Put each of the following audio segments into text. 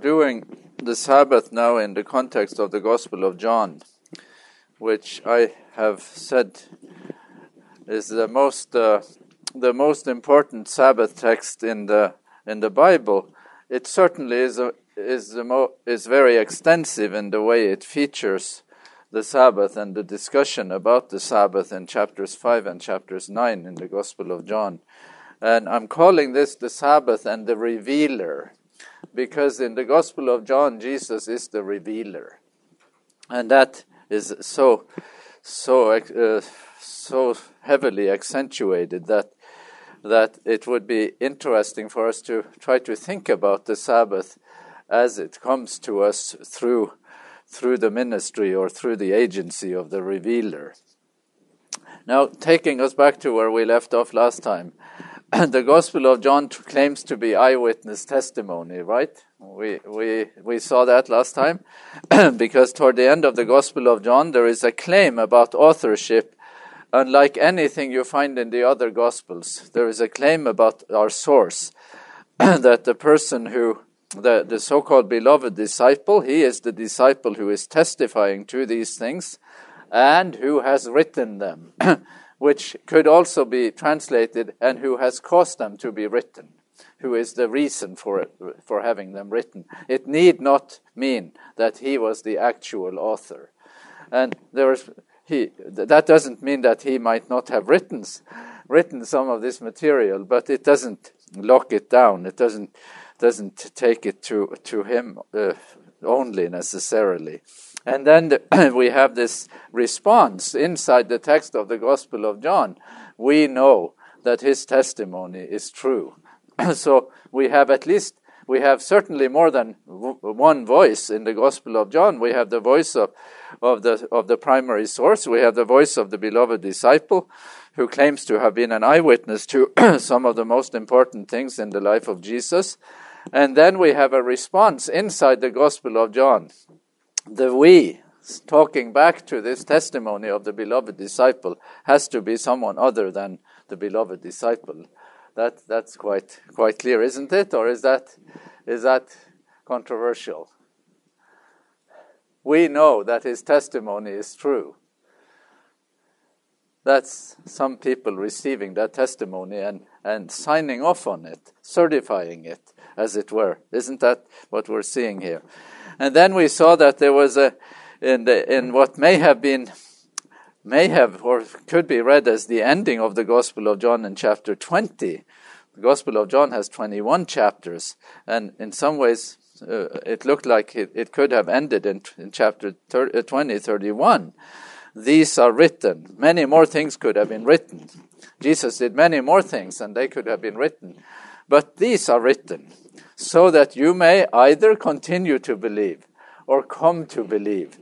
doing the Sabbath now in the context of the Gospel of John, which I have said is the most uh, the most important Sabbath text in the in the Bible. It certainly is a, is the mo- is very extensive in the way it features the Sabbath and the discussion about the Sabbath in chapters five and chapters nine in the Gospel of John. And I'm calling this the Sabbath and the Revealer because in the Gospel of John, Jesus is the revealer. And that is so, so, uh, so heavily accentuated that, that it would be interesting for us to try to think about the Sabbath as it comes to us through, through the ministry or through the agency of the revealer. Now, taking us back to where we left off last time, the Gospel of John claims to be eyewitness testimony, right? We, we, we saw that last time because toward the end of the Gospel of John, there is a claim about authorship. Unlike anything you find in the other Gospels, there is a claim about our source that the person who, the, the so called beloved disciple, he is the disciple who is testifying to these things and who has written them. Which could also be translated, and who has caused them to be written, who is the reason for, it, for having them written. It need not mean that he was the actual author. And there is, he, that doesn't mean that he might not have written, written some of this material, but it doesn't lock it down. It doesn't, doesn't take it to, to him uh, only necessarily. And then the, we have this response inside the text of the Gospel of John. We know that his testimony is true. so we have at least, we have certainly more than one voice in the Gospel of John. We have the voice of, of, the, of the primary source, we have the voice of the beloved disciple who claims to have been an eyewitness to some of the most important things in the life of Jesus. And then we have a response inside the Gospel of John the we talking back to this testimony of the beloved disciple has to be someone other than the beloved disciple. That that's quite quite clear, isn't it? Or is that is that controversial? We know that his testimony is true. That's some people receiving that testimony and, and signing off on it, certifying it, as it were. Isn't that what we're seeing here? And then we saw that there was a, in, the, in what may have been, may have, or could be read as the ending of the Gospel of John in chapter 20. The Gospel of John has 21 chapters, and in some ways, uh, it looked like it, it, could have ended in, in chapter 30, uh, 20, 31. These are written. Many more things could have been written. Jesus did many more things, and they could have been written. But these are written so that you may either continue to believe or come to believe,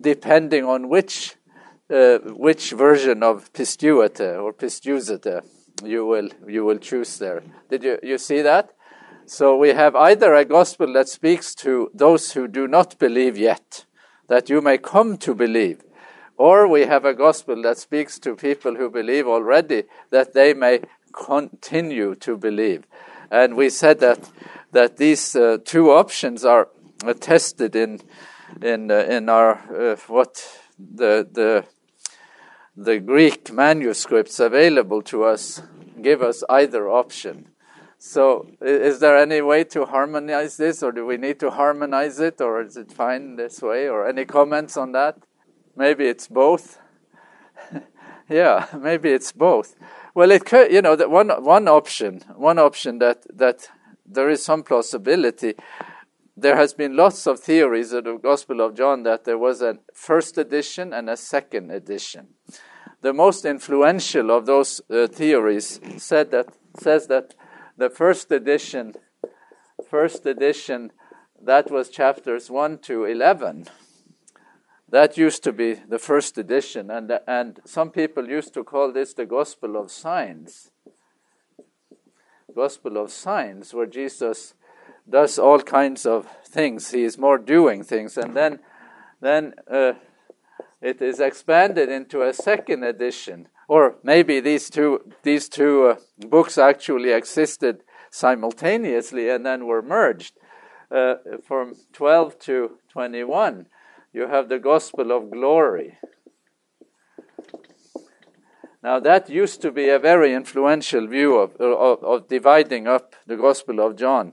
depending on which uh, which version of pisteuete or pisteusete you will you will choose there. Did you you see that? So we have either a gospel that speaks to those who do not believe yet, that you may come to believe, or we have a gospel that speaks to people who believe already, that they may continue to believe. And we said that that these uh, two options are tested in in uh, in our uh, what the the the Greek manuscripts available to us give us either option. So, is there any way to harmonize this, or do we need to harmonize it, or is it fine this way? Or any comments on that? Maybe it's both. yeah, maybe it's both. Well, it could, you know, that one one option, one option that that there is some plausibility. There has been lots of theories of the Gospel of John that there was a first edition and a second edition. The most influential of those uh, theories said that says that the first edition, first edition, that was chapters one to eleven. That used to be the first edition, and and some people used to call this the Gospel of Signs gospel of signs where Jesus does all kinds of things. He is more doing things, and then then uh, it is expanded into a second edition, or maybe these two these two uh, books actually existed simultaneously and then were merged. uh, from 12 to 21, you have the gospel of glory. Now, that used to be a very influential view of, of, of, dividing up the Gospel of John.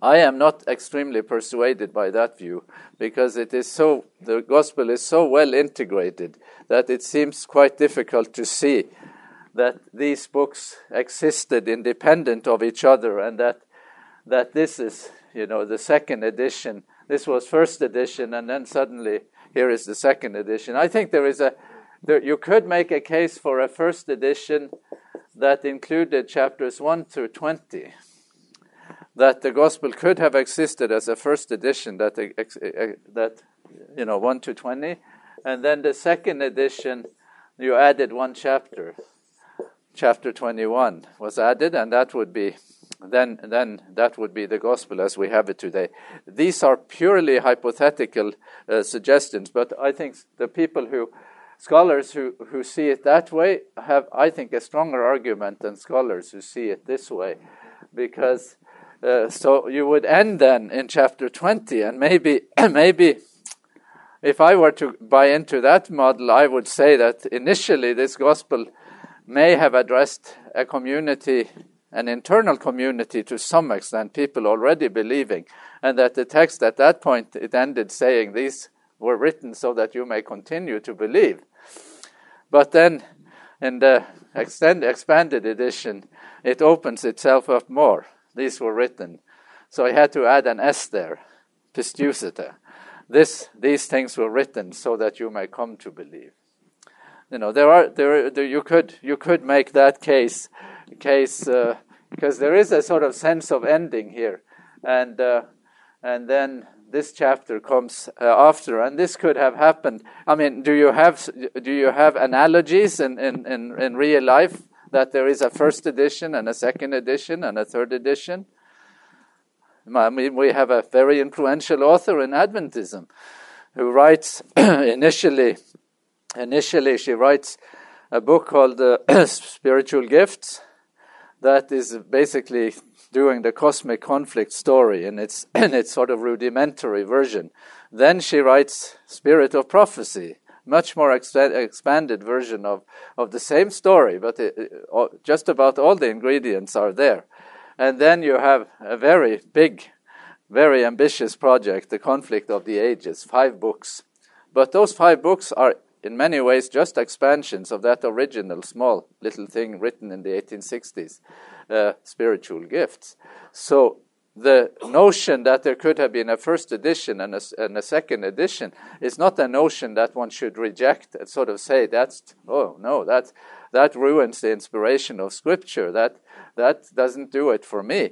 I am not extremely persuaded by that view because it is so, the Gospel is so well integrated that it seems quite difficult to see that these books existed independent of each other and that, that this is, you know, the second edition. This was first edition and then suddenly here is the second edition. I think there is a there, you could make a case for a first edition that included chapters 1 through 20. That the gospel could have existed as a first edition that, uh, uh, uh, that you know, 1 to 20. And then the second edition, you added one chapter. Chapter 21 was added, and that would be then then that would be the gospel as we have it today. These are purely hypothetical uh, suggestions, but I think the people who Scholars who, who see it that way have, I think, a stronger argument than scholars who see it this way. Because uh, so you would end then in chapter 20, and maybe, maybe if I were to buy into that model, I would say that initially this gospel may have addressed a community, an internal community to some extent, people already believing, and that the text at that point it ended saying these were written so that you may continue to believe. But then in the extend, expanded edition, it opens itself up more. These were written. So I had to add an S there, pisteusete. This, these things were written so that you may come to believe. You know, there are there, there you could you could make that case case uh, because there is a sort of sense of ending here, and uh, and then this chapter comes uh, after, and this could have happened. I mean, do you have do you have analogies in, in, in, in real life that there is a first edition and a second edition and a third edition? I mean, we have a very influential author in Adventism who writes initially. Initially, she writes a book called uh, Spiritual Gifts that is basically doing the cosmic conflict story in its, in its sort of rudimentary version. Then she writes Spirit of Prophecy, much more ex- expanded version of, of the same story, but it, it, just about all the ingredients are there. And then you have a very big, very ambitious project, The Conflict of the Ages, five books. But those five books are in many ways just expansions of that original small little thing written in the 1860s uh, spiritual gifts. So the notion that there could have been a first edition and a, and a, second edition is not a notion that one should reject and sort of say that's oh no that that ruins the inspiration of scripture. That that doesn't do it for me.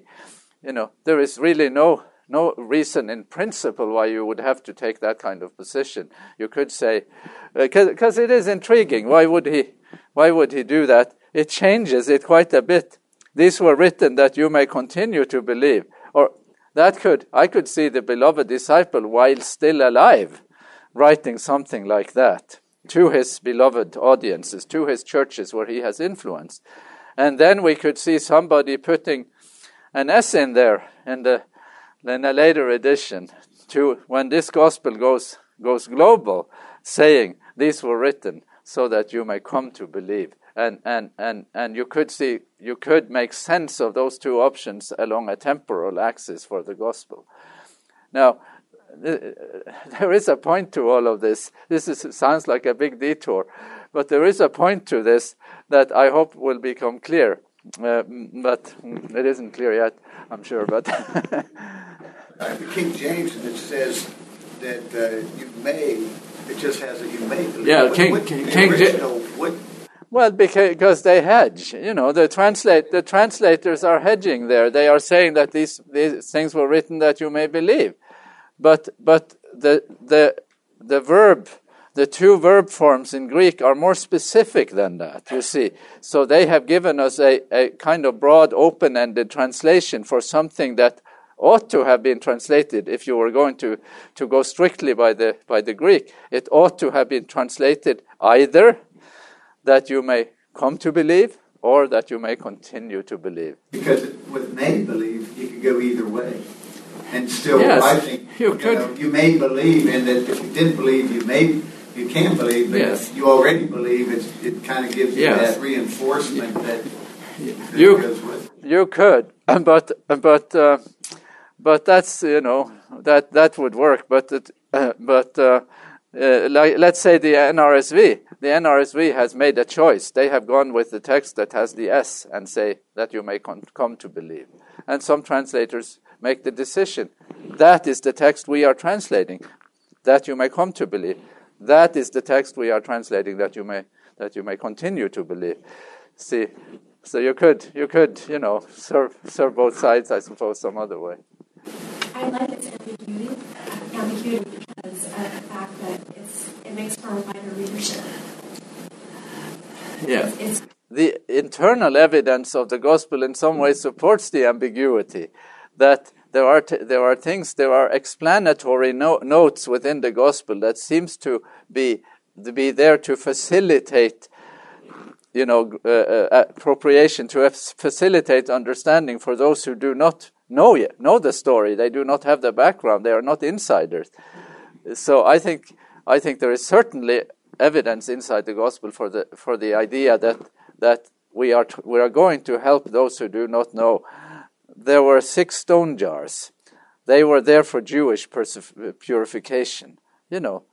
You know there is really no no reason in principle why you would have to take that kind of position. You could say because uh, it is intriguing. Why would he why would he do that? It changes it quite a bit these were written that you may continue to believe. Or that could, I could see the beloved disciple while still alive writing something like that to his beloved audiences, to his churches where he has influence. And then we could see somebody putting an S in there in, the, in a later edition to when this gospel goes, goes global, saying, These were written so that you may come to believe and and and and you could see you could make sense of those two options along a temporal axis for the gospel. Now, there is a point to all of this. This is, sounds like a big detour, but there is a point to this that I hope will become clear. Uh, but it isn't clear yet, I'm sure. But uh, King James it says that uh, you may. It just has a you may. Yeah, King, what, King, King original, what, well, because they hedge. You know, the translate the translators are hedging there. They are saying that these these things were written that you may believe, but but the the the verb. The two verb forms in Greek are more specific than that, you see. So they have given us a, a kind of broad, open ended translation for something that ought to have been translated if you were going to, to go strictly by the, by the Greek. It ought to have been translated either that you may come to believe or that you may continue to believe. Because with may believe, you could go either way. and still, Yes, I think you you, could. know, you may believe, and that if you didn't believe, you may you can believe, but Yes. you already believe, it's, it kind of gives you Yes. that reinforcement that, that You- goes with. it. You could, but but uh, but that's you know that that would work. But it, uh, but uh, uh, like let's say the NRSV, the NRSV has made a choice. They have gone with the text that has the S and say that you may come to believe. And some translators make the decision that is the text we are translating, that you may come to believe. That is the text we are translating that you may that you may continue to believe. See, so you could you could you know serve serve both sides, I suppose, some other way. I like because of the fact that it's, it makes for a wider readership. It's, The internal evidence of the gospel in some way supports the ambiguity that there are t- there are things there are explanatory no- notes within the gospel that seems to be to be there to facilitate you know uh, uh, appropriation to facilitate understanding for those who do not know yet know the story they do not have the background they are not insiders so I think I think there is certainly evidence inside the gospel for the for the idea that that we are we are going to help those who do not know. There were six stone jars. They were there for Jewish purification. You know,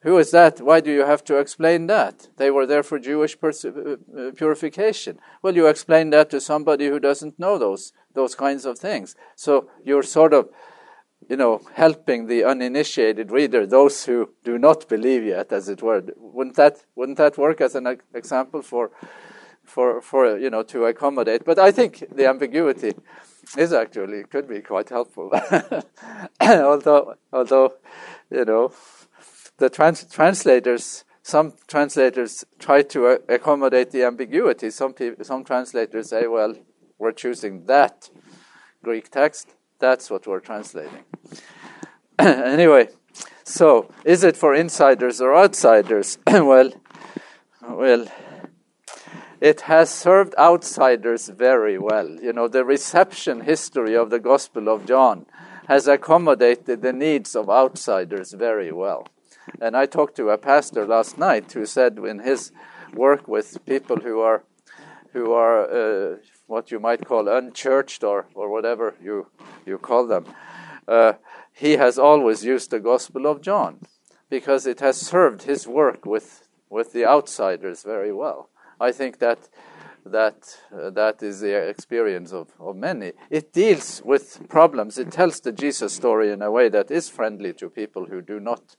who is that? Why do you have to explain that? They were there for Jewish uh, uh, purification. Well, you explain that to somebody who doesn't know those those kinds of things. So you're sort of you know, helping the uninitiated reader, those who do not believe yet, as it were. Wouldn't that wouldn't that work as an example for for for you know to accommodate? But I think the ambiguity is actually could be quite helpful. although although you know the trans- translators. Some translators try to uh, accommodate the ambiguity. Some some translators say, "Well, we're choosing that Greek text. That's what we're translating." anyway, so is it for insiders or outsiders? well, well, it has served outsiders very well. You know, the reception history of the Gospel of John has accommodated the needs of outsiders very well. And I talked to a pastor last night who said in his work with people who are who are uh, what you might call unchurched or, or whatever you you call them, uh, he has always used the Gospel of John because it has served his work with with the outsiders very well. I think that that uh, that is the experience of, of many. It deals with problems. It tells the Jesus story in a way that is friendly to people who do not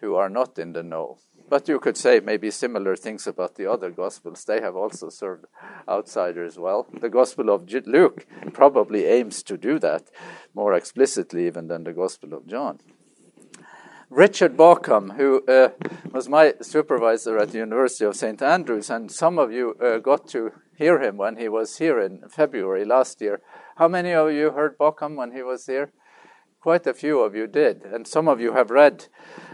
who are not in the know. But you could say maybe similar things about the other Gospels. They have also served outsiders well. The Gospel of Luke probably aims to do that more explicitly even than the Gospel of John. Richard Bauckham, who uh, was my supervisor at the University of St. Andrews, and some of you uh, got to hear him when he was here in February last year. How many of you heard Bauckham when he was here? Quite a few of you did, and some of you have read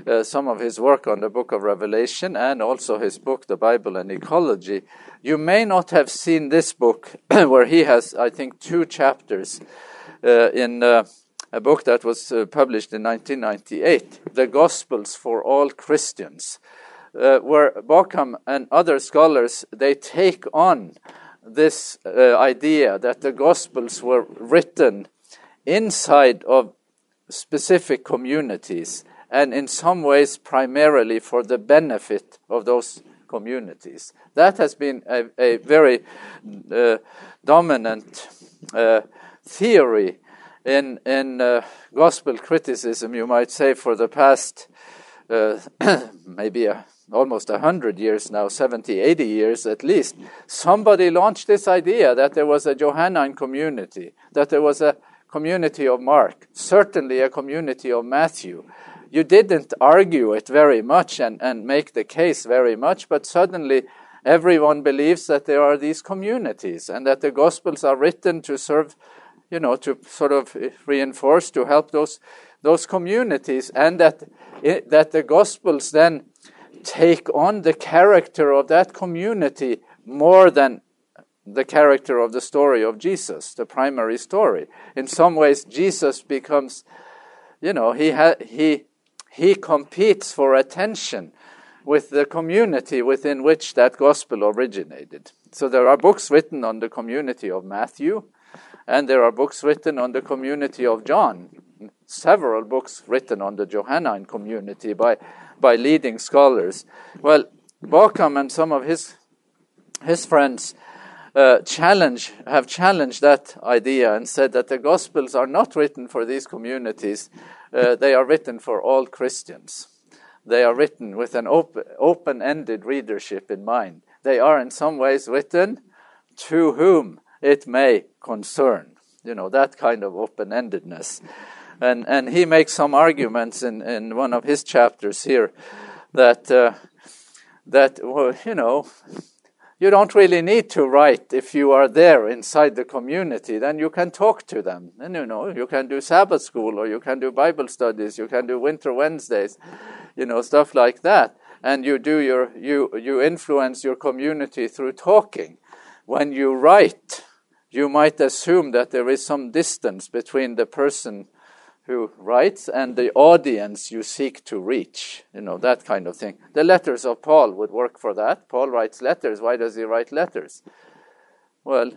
uh, some of his work on the book of Revelation and also his book, The Bible and Ecology. You may not have seen this book, where he has, I think, two chapters uh, in uh, a book that was uh, published in 1998, The Gospels for All Christians, uh, where Bauckham and other scholars they take on this uh, idea that the Gospels were written inside of specific communities and in some ways primarily for the benefit of those communities. That has been a, a very uh, dominant uh, theory in, in uh, gospel criticism, you might say, for the past uh, maybe a, almost 100 years now, 70, 80 years at least. Somebody launched this idea that there was a Johannine community, that there was a community of Mark, certainly a community of Matthew. You didn't argue it very much and, and make the case very much, but suddenly everyone believes that there are these communities and that the Gospels are written to serve, you know, to sort of reinforce, to help those, those communities, and that, it, that the Gospels then take on the character of that community more than the character of the story of Jesus, the primary story. In some ways, Jesus becomes, you know, he, ha- he, he competes for attention with the community within which that gospel originated. So there are books written on the community of Matthew, and there are books written on the community of John, several books written on the Johannine community by, by leading scholars. Well, Bauckham and some of his, his friends uh, challenge, have challenged that idea and said that the Gospels are not written for these communities, uh, they are written for all Christians. They are written with an open ended readership in mind. They are in some ways written to whom it may concern. You know, that kind of open endedness. And, and he makes some arguments in, in one of his chapters here that, uh, that well, you know, you don't really need to write if you are there inside the community. Then you can talk to them. And you know, you can do Sabbath school or you can do Bible studies, you can do Winter Wednesdays, you know, stuff like that. And you do your you you influence your community through talking. When you write, you might assume that there is some distance between the person who writes and the audience you seek to reach, you know, that kind of thing. The letters of Paul would work for that. Paul writes letters. Why does he write letters? Well,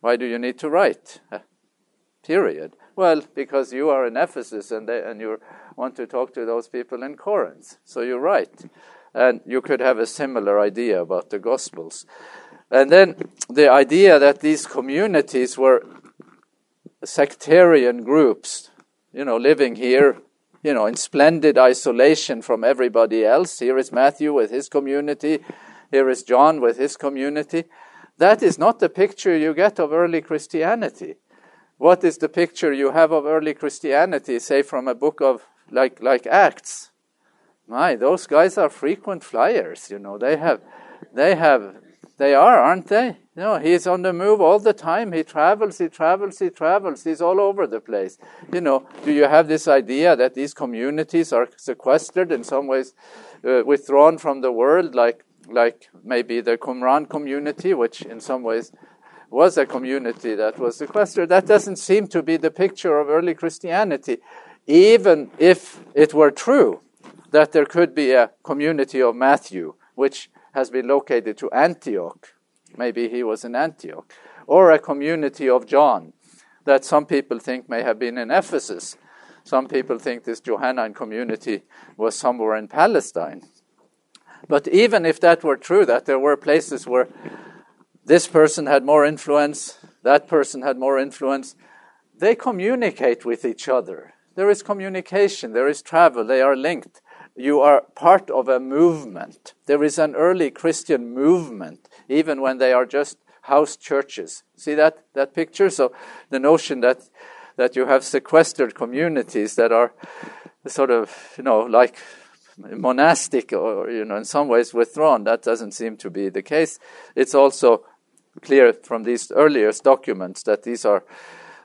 why do you need to write? Uh, period. Well, because you are in Ephesus and, they, and you want to talk to those people in Corinth. So you write. And you could have a similar idea about the Gospels. And then the idea that these communities were sectarian groups you know, living here, you know, in splendid isolation from everybody else. Here is Matthew with his community. Here is John with his community. That is not the picture you get of early Christianity. What is the picture you have of early Christianity, say from a book of like like Acts? My, those guys are frequent flyers, you know. They have they have they are, aren't they? No, he's on the move all the time. He travels, he travels, he travels. He's all over the place. You know, do you have this idea that these communities are sequestered in some ways, uh, withdrawn from the world, like like maybe the Qumran community, which in some ways was a community that was sequestered? That doesn't seem to be the picture of early Christianity, even if it were true that there could be a community of Matthew, which has been located to Antioch. Maybe he was in Antioch. Or a community of John that some people think may have been in Ephesus. Some people think this Johannine community was somewhere in Palestine. But even if that were true, that there were places where this person had more influence, that person had more influence, they communicate with each other. There is communication, there is travel, they are linked you are part of a movement. There is an early Christian movement, even when they are just house churches. See that, that picture? So the notion that, that you have sequestered communities that are sort of, you know, like monastic or, you know, in some ways withdrawn, that doesn't seem to be the case. It's also clear from these earliest documents that these are,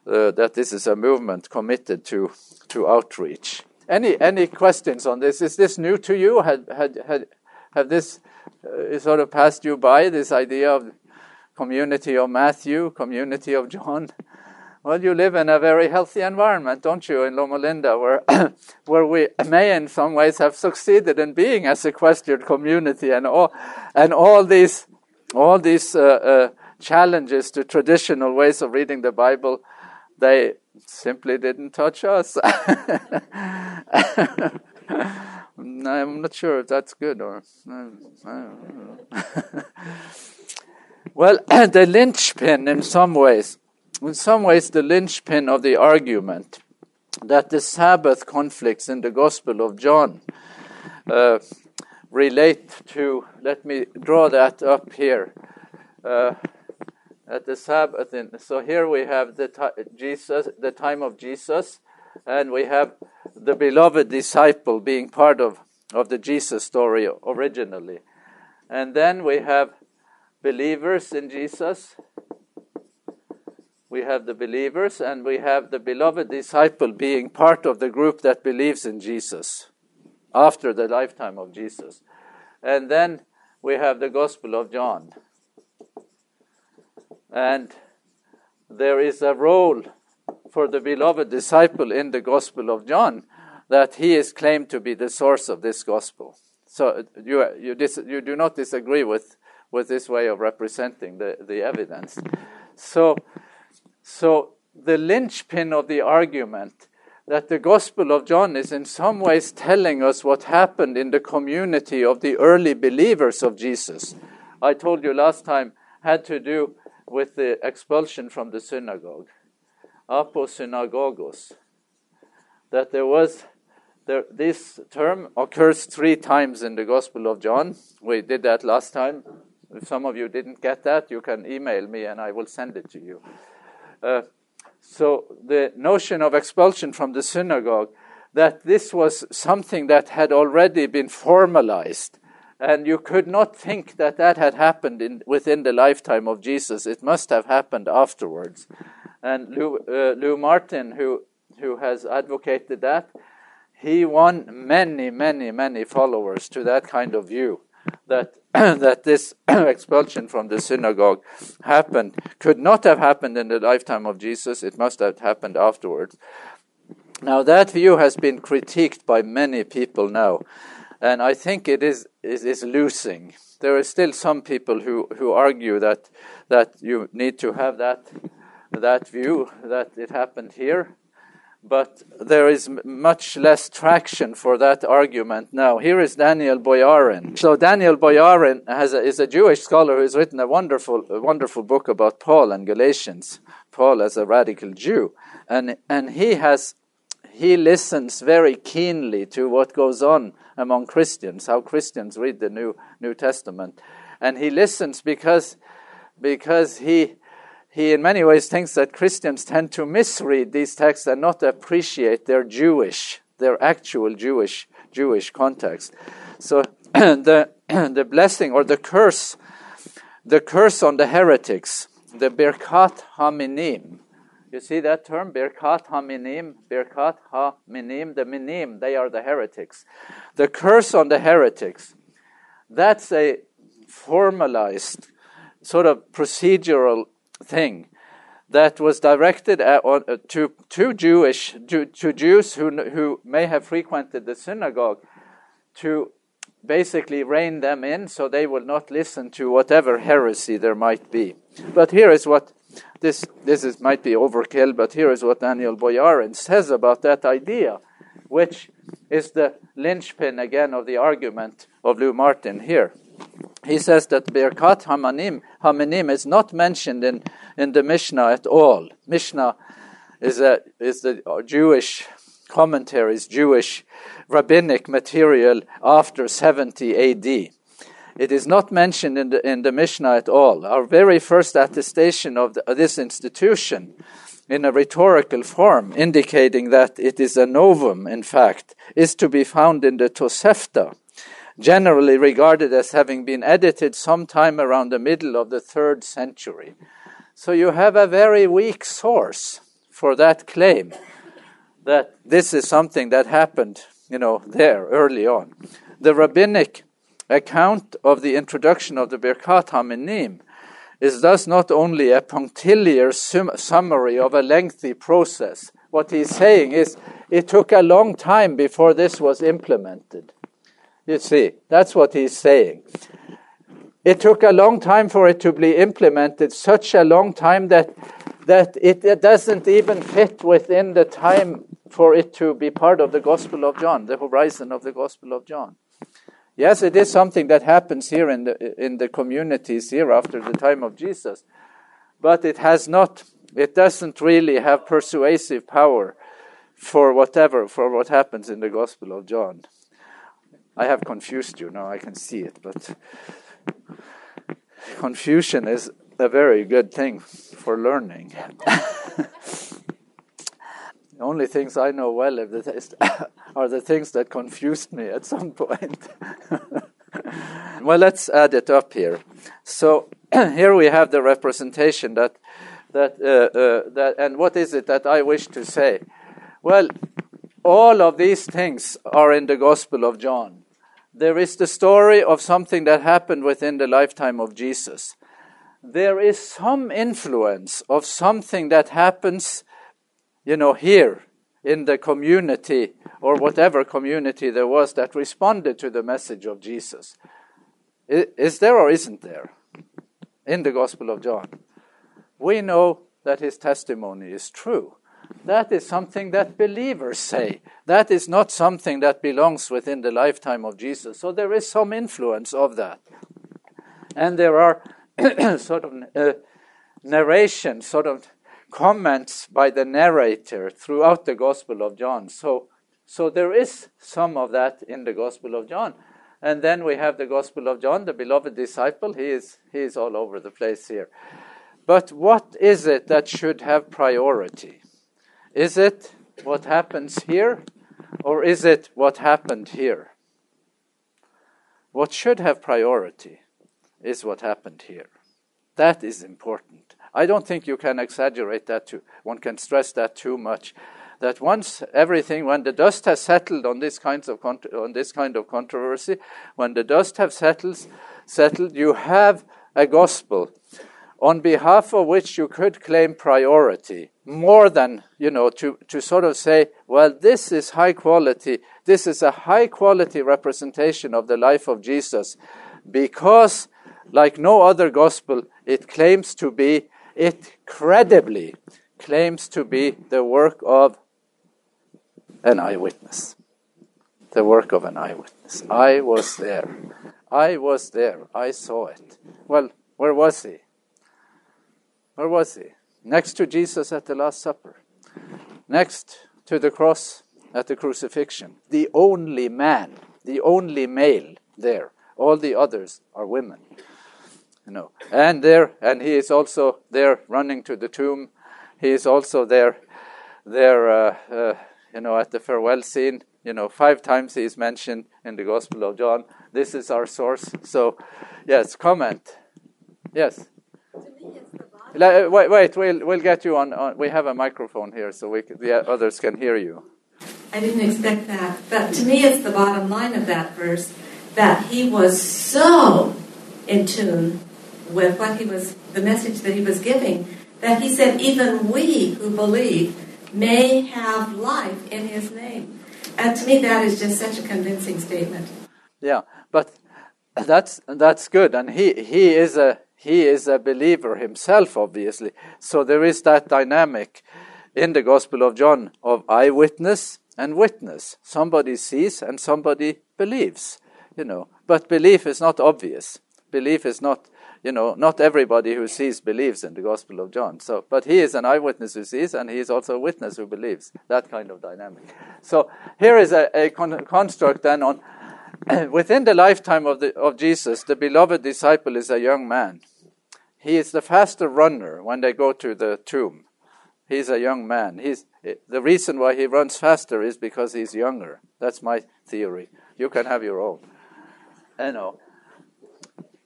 uh, that this is a movement committed to, to outreach. Any any questions on this? Is this new to you? Had had had have this uh, sort of passed you by? This idea of community of Matthew, community of John. Well, you live in a very healthy environment, don't you, in Loma Linda, where where we may, in some ways, have succeeded in being a sequestered community, and all and all these all these uh, uh, challenges to traditional ways of reading the Bible, they simply didn't touch us. I'm not sure if that's good or. well, the linchpin, in some ways, in some ways, the linchpin of the argument that the Sabbath conflicts in the Gospel of John uh, relate to. Let me draw that up here. Uh, at the Sabbath. So here we have the Jesus, the time of Jesus, and we have the beloved disciple being part of, of the Jesus story originally. And then we have believers in Jesus. We have the believers, and we have the beloved disciple being part of the group that believes in Jesus after the lifetime of Jesus. And then we have the Gospel of John And there is a role for the beloved disciple in the Gospel of John that he is claimed to be the source of this gospel. So you, you, dis, you do not disagree with, with this way of representing the, the evidence. So, so the linchpin of the argument that the Gospel of John is in some ways telling us what happened in the community of the early believers of Jesus. I told you last time had to do with the expulsion from the synagogue, aposynagogos. That there was there, this term occurs three times in the Gospel of John. We did that last time. If some of you didn't get that, you can email me and I will send it to you. Uh, so the notion of expulsion from the synagogue, that this was something that had already been formalized. And you could not think that that had happened in, within the lifetime of Jesus. It must have happened afterwards. And Lou, uh, Lou Martyn, who, who has advocated that, he won many, many, many followers to that kind of view that that this expulsion from the synagogue happened could not have happened in the lifetime of Jesus. It must have happened afterwards. Now that view has been critiqued by many people now, and I think it is is, is losing. There are still some people who, who argue that that you need to have that that view that it happened here but there is much less traction for that argument now. Here is Daniel Boyarin. So Daniel Boyarin a, is a Jewish scholar who has written a wonderful, a wonderful book about Paul and Galatians. Paul as a radical Jew, and and he has he listens very keenly to what goes on among Christians, how Christians read the New New Testament, and he listens because because he he in many ways thinks that Christians tend to misread these texts and not appreciate their Jewish, their actual Jewish Jewish context. So the the blessing or the curse, the curse on the heretics, the Birkat Haminim. You see that term, Birkat Haminim, Birkat Haminim, the Minim, they are the heretics. The curse on the heretics, that's a formalized, sort of procedural thing that was directed at, uh, to, to Jewish to, to Jews who, who may have frequented the synagogue to basically rein them in so they will not listen to whatever heresy there might be. But here is what this this is might be overkill, but here is what Daniel Boyarin says about that idea, which is the linchpin again of the argument of Lou Martyn here he says that Birkat Haminim, Haminim is not mentioned in, in the Mishnah at all. Mishnah is, a, is the Jewish commentaries, Jewish rabbinic material after 70 AD. It is not mentioned in the, in the Mishnah at all. Our very first attestation of, the, of this institution in a rhetorical form, indicating that it is a novum, in fact, is to be found in the Tosefta, generally regarded as having been edited sometime around the middle of the third century. So you have a very weak source for that claim that this is something that happened, you know, there early on. The rabbinic account of the introduction of the Birkat Haminim is thus not only a punctiliar sum- summary of a lengthy process. What he's saying is it took a long time before this was implemented. You see, that's what he's saying. It took a long time for it to be implemented, such a long time that, that it, it doesn't even fit within the time for it to be part of the Gospel of John, the horizon of the Gospel of John. Yes, it is something that happens here in the, in the communities here after the time of Jesus, but it has not, it doesn't really have persuasive power for whatever, for what happens in the Gospel of John. I have confused you now, I can see it, but confusion is a very good thing for learning. the only things I know well are the things that confused me at some point. well, let's add it up here. So here we have the representation that that uh, uh, that, and what is it that I wish to say? Well, all of these things are in the Gospel of John there is the story of something that happened within the lifetime of Jesus. there is some influence of something that happens, you know, here in the community or whatever community there was that responded to the message of Jesus. Is there or isn't there in the Gospel of John? We know that his testimony is true. That is something that believers say. That is not something that belongs within the lifetime of Jesus. So there is some influence of that. And there are sort of uh, narration, sort of comments by the narrator throughout the Gospel of John. So, so there is some of that in the Gospel of John. And then we have the Gospel of John, the beloved disciple. He is, he is all over the place here. But what is it that should have priority? Is it what happens here, or is it what happened here? What should have priority is what happened here. That is important. I don't think you can exaggerate that too. One can stress that too much. That once everything, when the dust has settled on this kinds of on this kind of controversy, when the dust has settled, settled, you have a gospel on behalf of which you could claim priority more than you know to, to sort of say well this is high quality this is a high quality representation of the life of jesus because like no other gospel it claims to be it credibly claims to be the work of an eyewitness. The work of an eyewitness. I was there. I was there. I saw it. Well, where was he? Where was he? Next to Jesus at the Last Supper. Next to the cross at the crucifixion. The only man, the only male there. All the others are women you know. And there, and he is also there running to the tomb. He is also there, there, uh, uh, you know, at the farewell scene. You know, five times he is mentioned in the Gospel of John. This is our source. So, yes, comment. Yes. Uh, wait, wait, we'll, we'll get you on, on. We have a microphone here so we can, the others can hear you. I didn't expect that. But to me, it's the bottom line of that verse that he was so in tune with what he was, the message that he was giving, that he said, even we who believe may have life in his name. And to me, that is just such a convincing statement. Yeah, but that's that's good, and he he is a he is a believer himself, obviously. So there is that dynamic in the Gospel of John of eyewitness and witness. Somebody sees and somebody believes, you know. But belief is not obvious. Belief is not you know, not everybody who sees believes in the Gospel of John. So, but he is an eyewitness who sees, and he is also a witness who believes. That kind of dynamic. So here is a, a con- construct then on within the lifetime of the of Jesus, the beloved disciple is a young man. He is the faster runner when they go to the tomb. He's a young man. He's the reason why he runs faster is because he's younger. That's my theory. You can have your own. I know.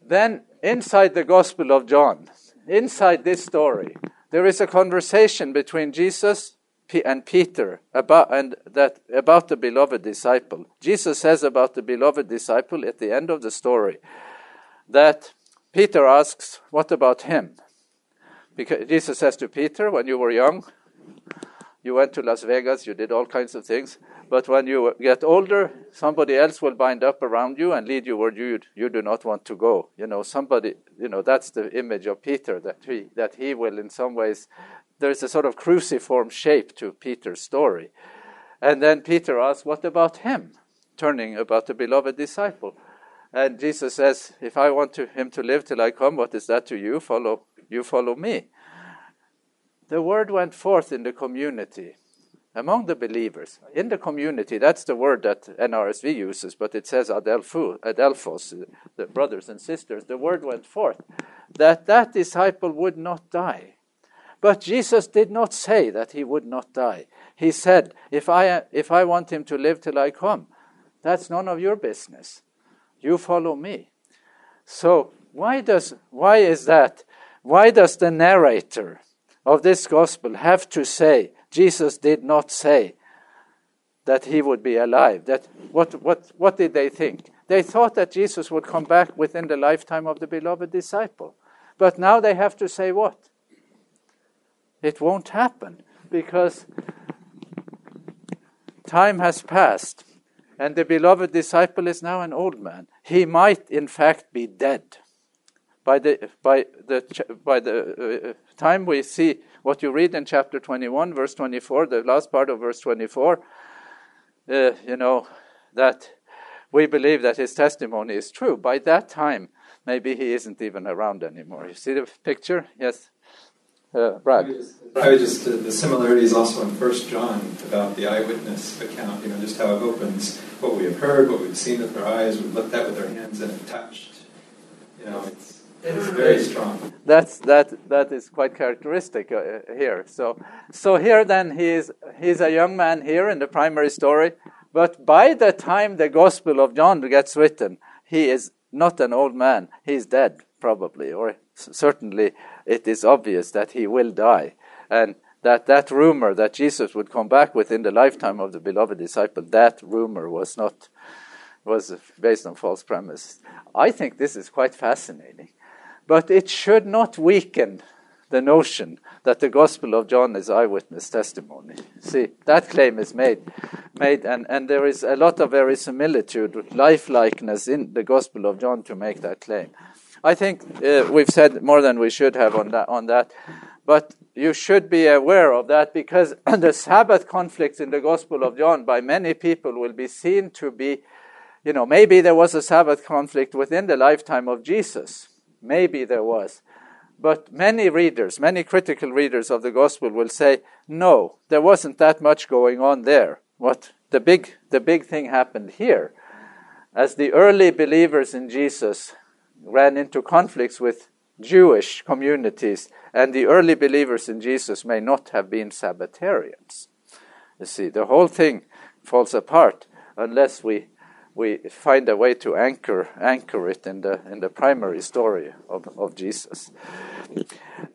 Then inside the Gospel of John, inside this story, there is a conversation between Jesus and Peter about and that about the beloved disciple. Jesus says about the beloved disciple at the end of the story that Peter asks, "What about him?" Because Jesus says to Peter, "When you were young, you went to Las Vegas, you did all kinds of things. But when you get older, somebody else will bind up around you and lead you where you, you do not want to go. You know, somebody, you know, that's the image of Peter, that he, that he will in some ways, there's a sort of cruciform shape to Peter's story. And then Peter asks, What about him? Turning about the beloved disciple. And Jesus says, If I want to, him to live till I come, what is that to you? Follow, you follow me the word went forth in the community, among the believers. In the community, that's the word that NRSV uses, but it says adelpho, adelphos, the brothers and sisters. The word went forth that that disciple would not die. But Jesus did not say that he would not die. He said, if I, if I want him to live till I come, that's none of your business. You follow me. So, why, does, why is that? Why does the narrator of this gospel have to say Jesus did not say that he would be alive. That what what what did they think? They thought that Jesus would come back within the lifetime of the beloved disciple. But now they have to say what? It won't happen because time has passed and the beloved disciple is now an old man. He might, in fact, be dead. By the, by the, by the uh, time we see what you read in chapter 21, verse 24, the last part of verse 24, uh, you know, that we believe that his testimony is true. By that time, maybe he isn't even around anymore. You see the picture? Yes. Uh, Brad. I just, uh, the similarities also in First John about the eyewitness account, you know, just how it opens what we have heard, what we've seen with our eyes, we've looked at with our hands and touched. You know, it's, it's very strong. That's, that, that is quite characteristic uh, here. So, so here then he is, he's a young man here in the primary story, but by the time the Gospel of John gets written, he is not an old man. He's dead, probably, or certainly it is obvious that he will die. And that that rumor that Jesus would come back within the lifetime of the beloved disciple, that rumor was not was based on false premise. I think this is quite fascinating. But it should not weaken the notion that the Gospel of John is eyewitness testimony. See, that claim is made, made, and, and there is a lot of verisimilitude, lifelikeness in the Gospel of John to make that claim. I think uh, we've said more than we should have on that. On that, but you should be aware of that because the Sabbath conflicts in the Gospel of John by many people will be seen to be, you know, maybe there was a Sabbath conflict within the lifetime of Jesus. Maybe there was. But many readers, many critical readers of the Gospel will say, no, there wasn't that much going on there. What the big, the big thing happened here. As the early believers in Jesus ran into conflicts with Jewish communities, and the early believers in Jesus may not have been Sabbatarians. You see, the whole thing falls apart unless we we find a way to anchor anchor it in the in the primary story of, of Jesus.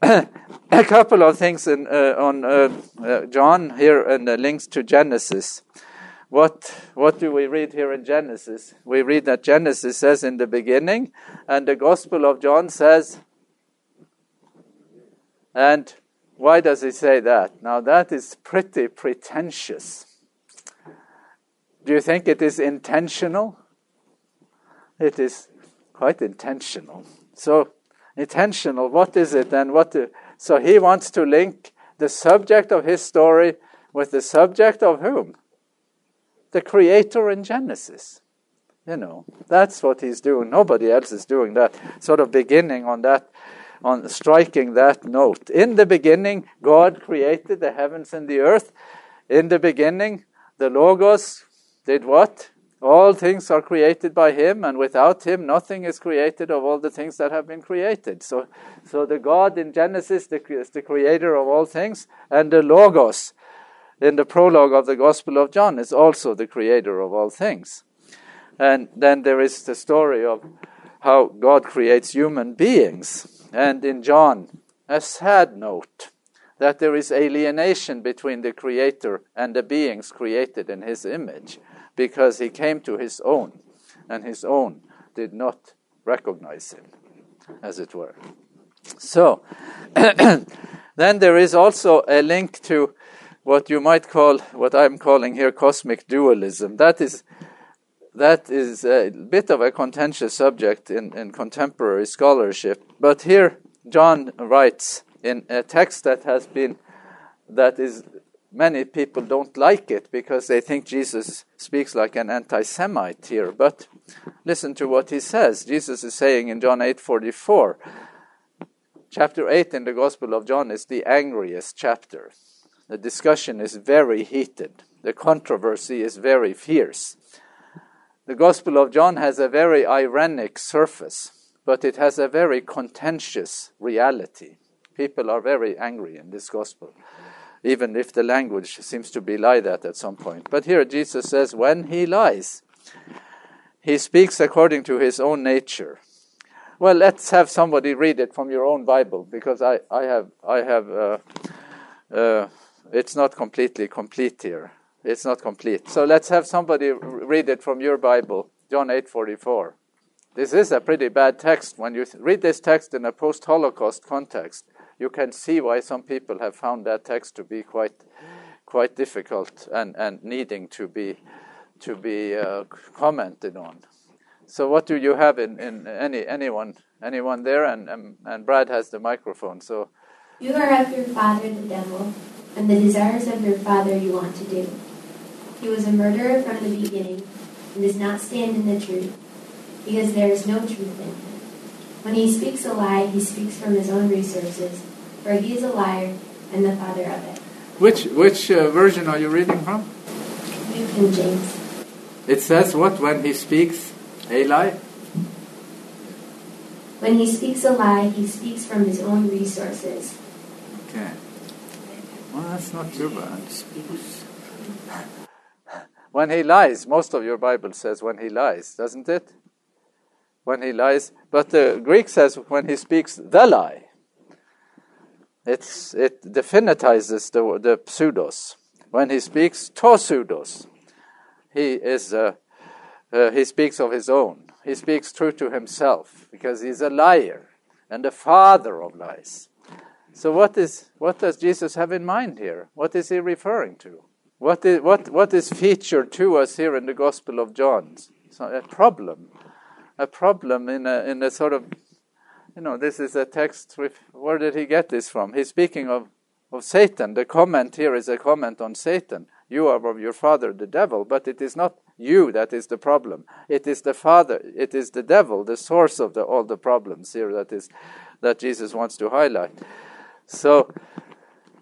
a couple of things in, uh, on uh, uh, John here and the links to Genesis. What what do we read here in Genesis? We read that Genesis says in the beginning, and the Gospel of John says. And why does he say that? Now that is pretty pretentious. Do you think it is intentional? It is quite intentional. So, intentional, what is it and what? Do, so, he wants to link the subject of his story with the subject of whom? The creator in Genesis. You know, that's what he's doing. Nobody else is doing that. Sort of beginning on that, on striking that note. In the beginning, God created the heavens and the earth. In the beginning, the Logos did what? All things are created by him, and without him, nothing is created of all the things that have been created. So, so the God in Genesis the, is the creator of all things, and the Logos in the prologue of the Gospel of John is also the creator of all things. And then there is the story of how God creates human beings. And in John, a sad note that there is alienation between the Creator and the beings created in His image because he came to his own, and his own did not recognize him, as it were. So, then there is also a link to what you might call, what I'm calling here cosmic dualism. That is, that is a bit of a contentious subject in, in contemporary scholarship. But here, John writes in a text that has been, that is many people don't like it because they think Jesus speaks like an anti-Semite here. But listen to what he says. Jesus is saying in John 8:44. Chapter 8 in the Gospel of John is the angriest chapter. The discussion is very heated. The controversy is very fierce. The Gospel of John has a very ironic surface, but it has a very contentious reality. People are very angry in this Gospel even if the language seems to belie that at some point. But here Jesus says, when he lies, he speaks according to his own nature. Well, let's have somebody read it from your own Bible because I, I have, I have, uh, uh, it's not completely complete here. It's not complete. So let's have somebody read it from your Bible, John eight forty four. This is a pretty bad text. When you read this text in a post Holocaust context, you can see why some people have found that text to be quite, quite difficult and, and needing to be, to be uh, commented on. So, what do you have in, in any anyone anyone there? And, and and Brad has the microphone. So, You are of your father, the devil, and the desires of your father you want to do. He was a murderer from the beginning and does not stand in the truth, because there is no truth in him. When he speaks a lie, he speaks from his own resources, for he is a liar and the father of it. which which uh, version are you reading from? New King James. It says what when he speaks a lie. When he speaks a lie, he speaks from his own resources. Okay. Well, that's not too bad. When he lies, most of your Bible says when he lies, doesn't it? When he lies, but the Greek says when he speaks the lie. It's, it definitizes the, the pseudos. When he speaks to pseudos, he is uh, uh, he speaks of his own. He speaks true to himself because he's a liar and the father of lies. So what is what does Jesus have in mind here? What is he referring to? What is what what is featured to us here in the Gospel of John? So a problem, a problem in a in a sort of, you know, this is a text. With, where did he get this from? He's speaking of of Satan. The comment here is a comment on Satan. You are of your father, the devil, but it is not you that is the problem. It is the father. It is the devil, the source of the, all the problems here. That is that Jesus wants to highlight. So,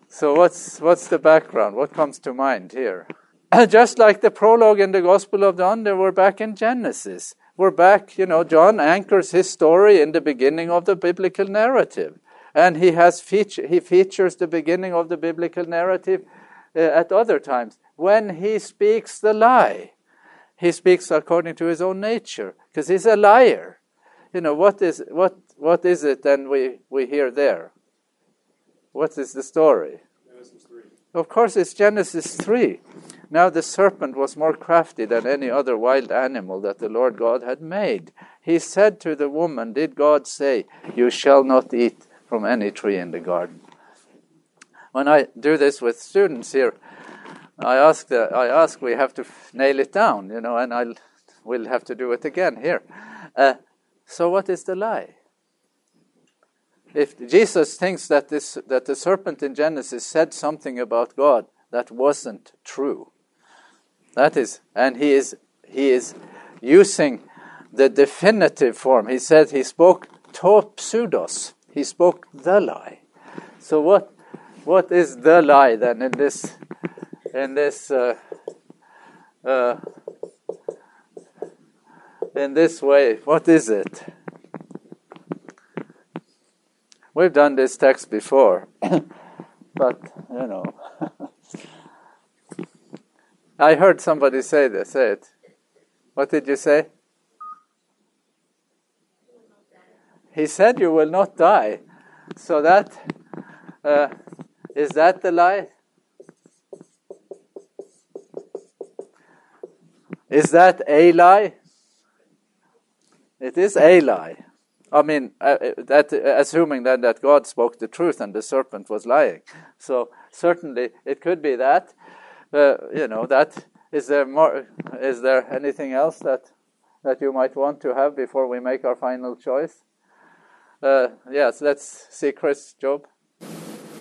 so what's what's the background? What comes to mind here? Just like the prologue in the Gospel of John, they were back in Genesis. We're back, you know, John anchors his story in the beginning of the biblical narrative. And he has feature, he features the beginning of the biblical narrative uh, at other times. When he speaks the lie, he speaks according to his own nature, because he's a liar. You know, what is what what is it then we, we hear there? What is the story? Of course, it's Genesis 3. Now the serpent was more crafty than any other wild animal that the Lord God had made. He said to the woman, Did God say, You shall not eat from any tree in the garden? When I do this with students here, I ask, the, I ask we have to nail it down, you know, and I'll, we'll have to do it again here. Uh, so, what is the lie? if Jesus thinks that this that the serpent in Genesis said something about God that wasn't true, that is, and he is he is using the definitive form. He said he spoke to pseudos. He spoke the lie. So what what is the lie then in this in this uh, uh, in this way? What is it? We've done this text before, but you know. I heard somebody say this. Say it. What did you say? He said, "You will not die." So that uh, is that the lie? Is that a lie? It is a lie. I mean, uh, that assuming then that God spoke the truth and the serpent was lying. So certainly it could be that. Uh, you know, that is there more? Is there anything else that that you might want to have before we make our final choice? Uh, yes, let's see, Chris, Job.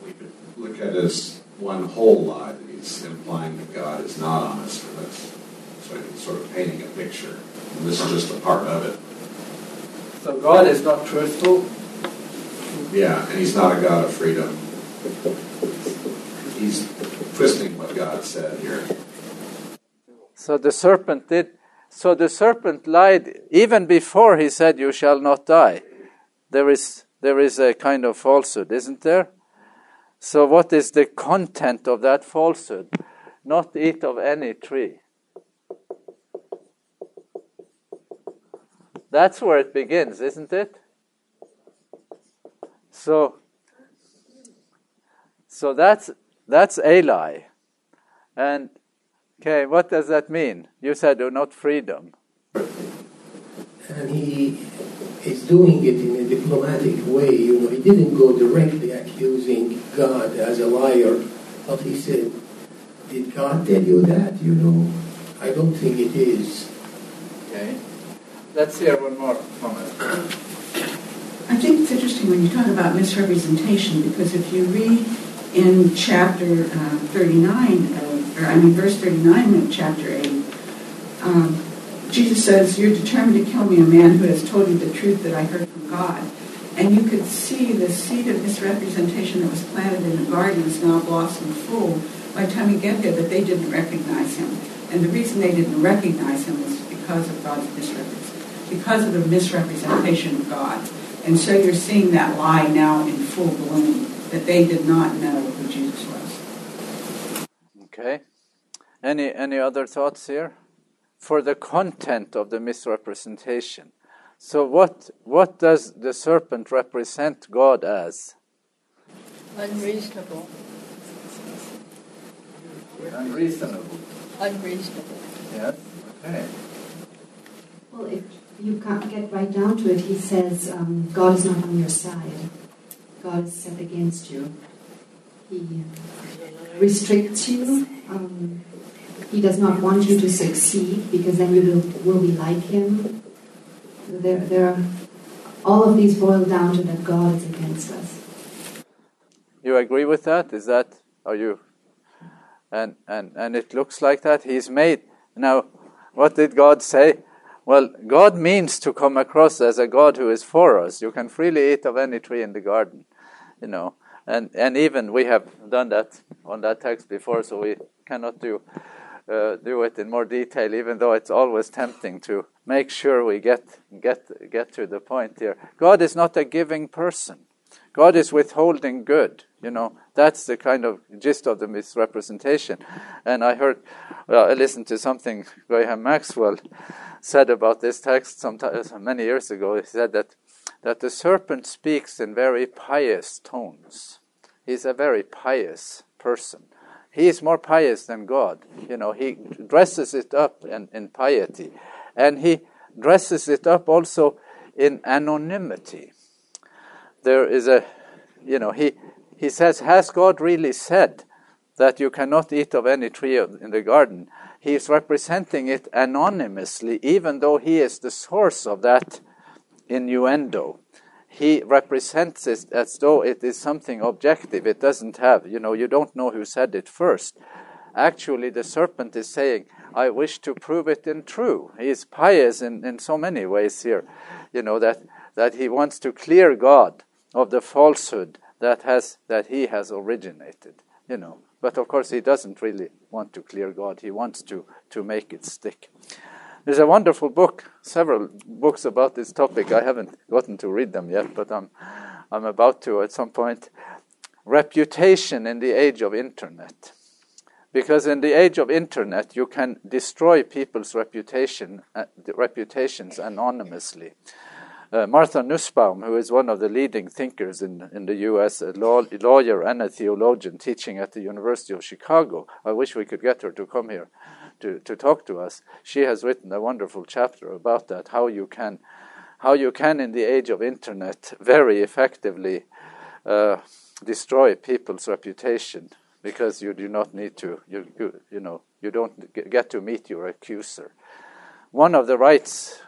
We could look at it as one whole lie that he's implying that God is not honest. That's so he's sort of painting a picture. And this is just a part of it. So God is not truthful. Yeah, and he's not a God of freedom. He's twisting what God said here. So the serpent did. So the serpent lied even before he said, "You shall not die." There is there is a kind of falsehood, isn't there? So what is the content of that falsehood? Not eat of any tree. That's where it begins, isn't it? So, so that's that's a lie, and okay, what does that mean? You said oh, not freedom. and he is doing it in a diplomatic way. You know, he didn't go directly accusing God as a liar, but he said, "Did God tell you that? You know, I don't think it is." Okay. Let's hear one more comment. I think it's interesting when you talk about misrepresentation because if you read in chapter uh, 39, of, or I mean verse 39 of chapter 8, um, Jesus says, You're determined to kill me, a man who has told you the truth that I heard from God. And you could see the seed of misrepresentation that was planted in the garden is now blossomed full by the time you get there that they didn't recognize him. And the reason they didn't recognize him was because of God's misrepresentation, because of the misrepresentation of God. And so you're seeing that lie now in full bloom, that they did not know who Jesus was. Okay. Any any other thoughts here? For the content of the misrepresentation. So what what does the serpent represent God as? Unreasonable. Unreasonable. Unreasonable. Yes. Okay. Well, if you can't get right down to it, he says um, God is not on your side. God is set against you. He restricts you. Um, he does not want you to succeed because then you will, will be like him. There, there are, all of these boil down to that God is against us. You agree with that? Is that are you? And and and it looks like that He's made now. What did God say? Well, God means to come across as a God who is for us. You can freely eat of any tree in the garden, you know. And and even we have done that on that text before, so we cannot do uh, do it in more detail, even though it's always tempting to make sure we get get get to the point here. God is not a giving person. God is withholding good. You know, that's the kind of gist of the misrepresentation. And I heard, well, I listened to something Graham Maxwell said about this text some many years ago. He said that that the serpent speaks in very pious tones. He's a very pious person. He is more pious than God. You know, he dresses it up in, in piety. And he dresses it up also in anonymity. There is a, you know, he, he says, Has God really said that you cannot eat of any tree in the garden? He is representing it anonymously, even though he is the source of that innuendo he represents it as though it is something objective. It doesn't have, you know, you don't know who said it first. Actually, the serpent is saying, I wish to prove it in true. He is pious in, in so many ways here, you know, that, that he wants to clear God of the falsehood that, has, that he has originated, you know. But of course, he doesn't really want to clear God, he wants to, to make it stick. There's a wonderful book, several books about this topic. I haven't gotten to read them yet, but I'm, I'm about to at some point. Reputation in the age of internet. Because in the age of internet, you can destroy people's reputation, uh, reputations anonymously. Uh, Martha Nussbaum, who is one of the leading thinkers in, in the U.S., a law, lawyer and a theologian teaching at the University of Chicago. I wish we could get her to come here to, to talk to us. She has written a wonderful chapter about that, how you can, how you can in the age of internet very effectively uh, destroy people's reputation because you do not need to, you, you, you know, you don't get to meet your accuser. One of the rights,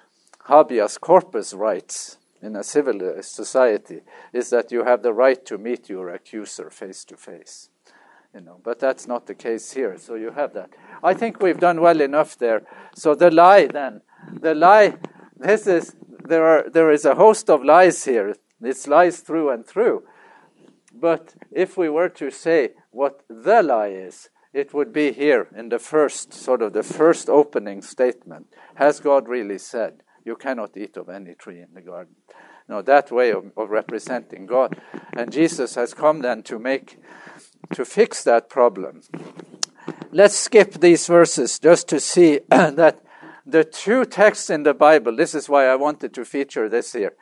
habeas corpus rights in a civilized society, is that you have the right to meet your accuser face to face. You know, but that's not the case here. So you have that. I think we've done well enough there. So the lie, then, the lie. This is there are there is a host of lies here. It's lies through and through. But if we were to say what the lie is, it would be here in the first sort of the first opening statement. Has God really said you cannot eat of any tree in the garden? No, that way of, of representing God. And Jesus has come then to make to fix that problem. Let's skip these verses just to see that the two texts in the Bible, this is why I wanted to feature this here.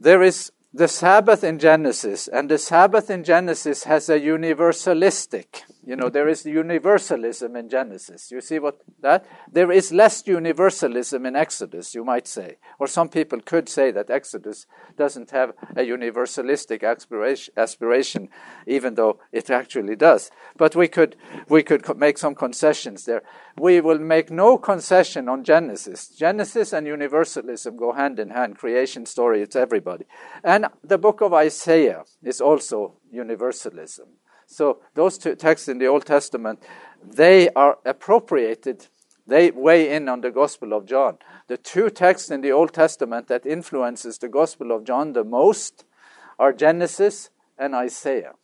There is the Sabbath in Genesis, and the Sabbath in Genesis has a universalistic You know, there is universalism in Genesis. You see what that? There is less universalism in Exodus, you might say. Or some people could say that Exodus doesn't have a universalistic aspiration, aspiration even though it actually does. But we could, we could make some concessions there. We will make no concession on Genesis. Genesis and universalism go hand in hand. Creation story, it's everybody. And the book of Isaiah is also universalism. So those two texts in the Old Testament, they are appropriated. They weigh in on the Gospel of John. The two texts in the Old Testament that influences the Gospel of John the most are Genesis and Isaiah.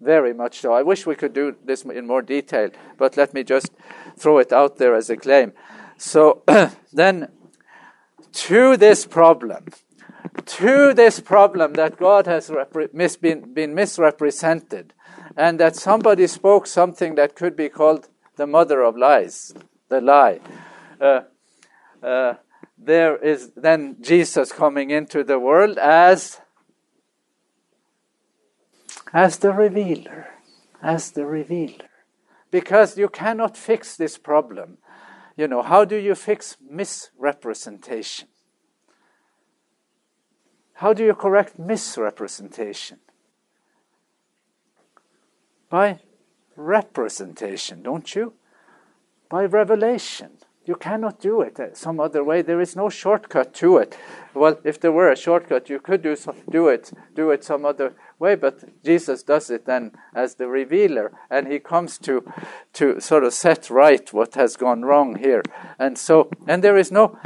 Very much so. I wish we could do this in more detail, but let me just throw it out there as a claim. So then, to this problem, to this problem that God has mis- been, been misrepresented, and that somebody spoke something that could be called the mother of lies, the lie. Uh, uh, there is then Jesus coming into the world as as the revealer, as the revealer, because you cannot fix this problem. You know, how do you fix misrepresentation? How do you correct misrepresentation? By representation, don't you? By revelation. You cannot do it uh, some other way. There is no shortcut to it. Well, if there were a shortcut, you could do some, do it do it some other way. But Jesus does it then as the revealer, and he comes to to sort of set right what has gone wrong here. And so, and there is no.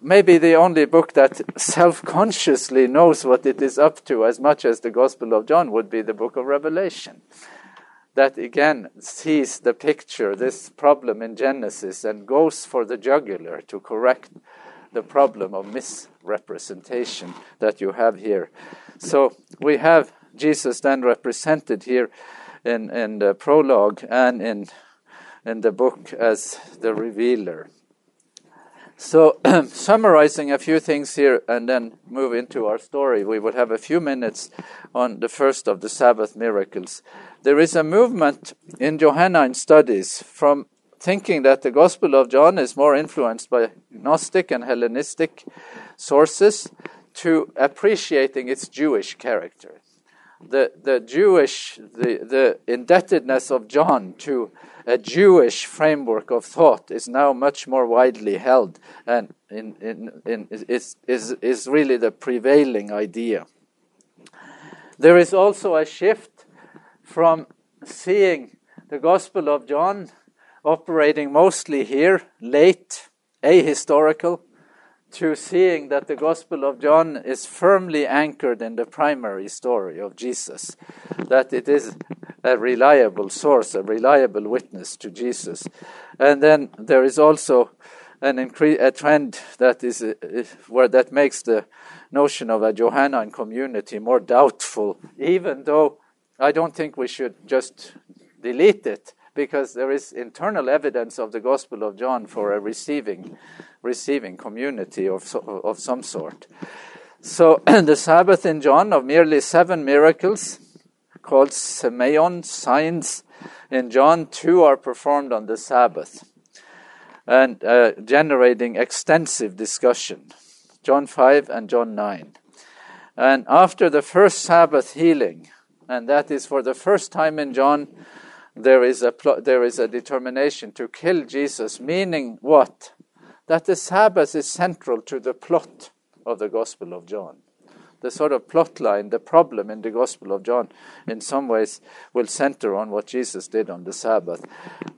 Maybe the only book that self consciously knows what it is up to as much as the Gospel of John would be the book of Revelation. That again sees the picture, this problem in Genesis, and goes for the jugular to correct the problem of misrepresentation that you have here. So we have Jesus then represented here in, in the prologue and in, in the book as the revealer. So, summarizing a few things here and then move into our story, we would have a few minutes on the first of the Sabbath miracles. There is a movement in Johannine studies from thinking that the Gospel of John is more influenced by Gnostic and Hellenistic sources to appreciating its Jewish character. The, the Jewish, the, the indebtedness of John to a Jewish framework of thought is now much more widely held and in, in, in, is, is, is really the prevailing idea. There is also a shift from seeing the Gospel of John operating mostly here, late, ahistorical, to seeing that the Gospel of John is firmly anchored in the primary story of Jesus, that it is a reliable source, a reliable witness to Jesus. And then there is also an incre- a trend that is uh, where that makes the notion of a Johannine community more doubtful, even though I don't think we should just delete it because there is internal evidence of the Gospel of John for a receiving receiving community of, of some sort. So the Sabbath in John of merely seven miracles called semeion, signs in John 2 are performed on the Sabbath and uh, generating extensive discussion. John 5 and John 9. And after the first Sabbath healing, and that is for the first time in John, there is a, pl- there is a determination to kill Jesus, meaning what? that the Sabbath is central to the plot of the Gospel of John. The sort of plot line, the problem in the Gospel of John, in some ways, will center on what Jesus did on the Sabbath.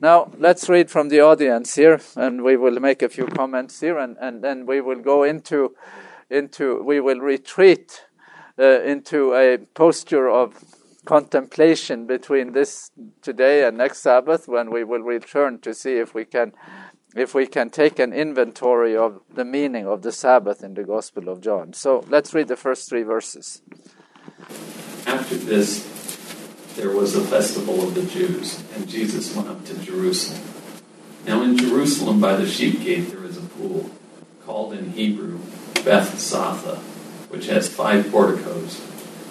Now, let's read from the audience here, and we will make a few comments here, and, and then we will go into, into we will retreat uh, into a posture of contemplation between this today and next Sabbath when we will return to see if we can if we can take an inventory of the meaning of the Sabbath in the Gospel of John. So let's read the first three verses. After this, there was a festival of the Jews, and Jesus went up to Jerusalem. Now, in Jerusalem, by the sheep gate, there is a pool, called in Hebrew Beth Zatha, which has five porticos.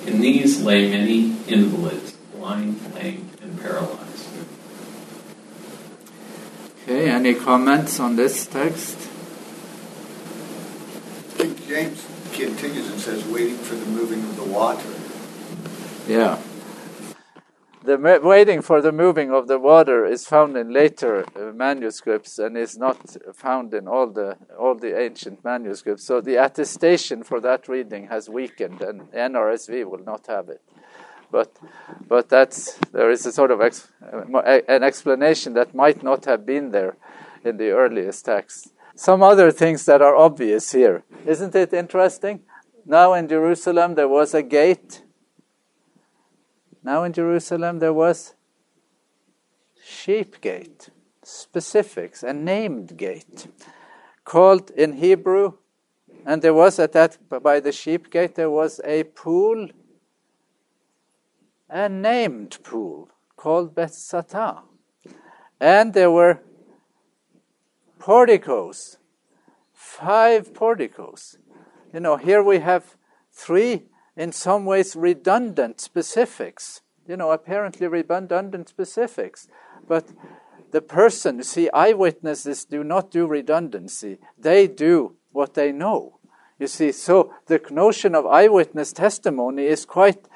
In these lay many invalids, blind, lame, and paralyzed. Okay, any comments on this text? King James continues and says, waiting for the moving of the water. Yeah. The waiting for the moving of the water is found in later uh, manuscripts and is not found in all the all the ancient manuscripts. So the attestation for that reading has weakened, and NRSV will not have it. But but that's there is a sort of ex, an explanation that might not have been there in the earliest texts. Some other things that are obvious here, isn't it interesting? Now in Jerusalem there was a gate now in Jerusalem there was sheep gate, specifics, a named gate, called in Hebrew, and there was at that by the sheep gate there was a pool, a named pool called Bethzatha, and there were porticos, five porticos. You know, here we have three in some ways redundant specifics. You know, apparently redundant specifics. But the person, you see, eyewitnesses do not do redundancy, they do what they know. You see, so the notion of eyewitness testimony is quite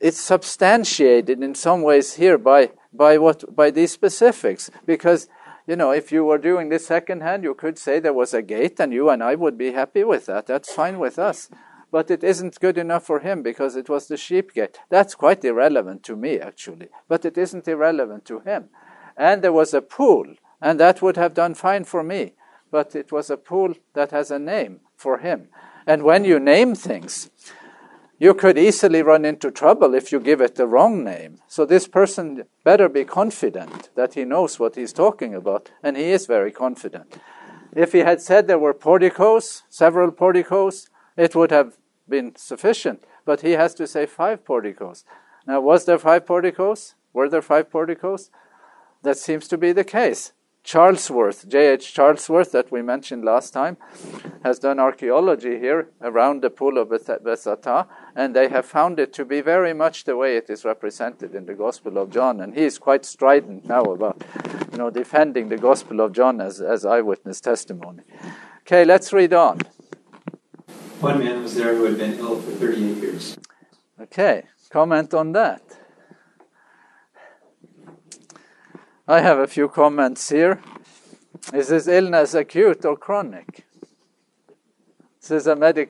it's substantiated in some ways here by by what by these specifics because you know if you were doing this secondhand you could say there was a gate and you and I would be happy with that that's fine with us but it isn't good enough for him because it was the sheep gate. That's quite irrelevant to me, actually, but it isn't irrelevant to him. And there was a pool, and that would have done fine for me, but it was a pool that has a name for him. And when you name things, you could easily run into trouble if you give it the wrong name. So this person better be confident that he knows what he's talking about, and he is very confident. If he had said there were porticos, several porticos, it would have been sufficient. But he has to say five porticos. Now, was there five porticos? Were there five porticos? That seems to be the case. Charlesworth, J.H. Charlesworth, that we mentioned last time, has done archaeology here around the pool of Bethzatha, and they have found it to be very much the way it is represented in the Gospel of John. And he is quite strident now about, you know, defending the Gospel of John as, as eyewitness testimony. Okay, let's read on. One man was there who had been ill for 38 years. Okay, comment on that. I have a few comments here. Is this illness acute or chronic? This is a medical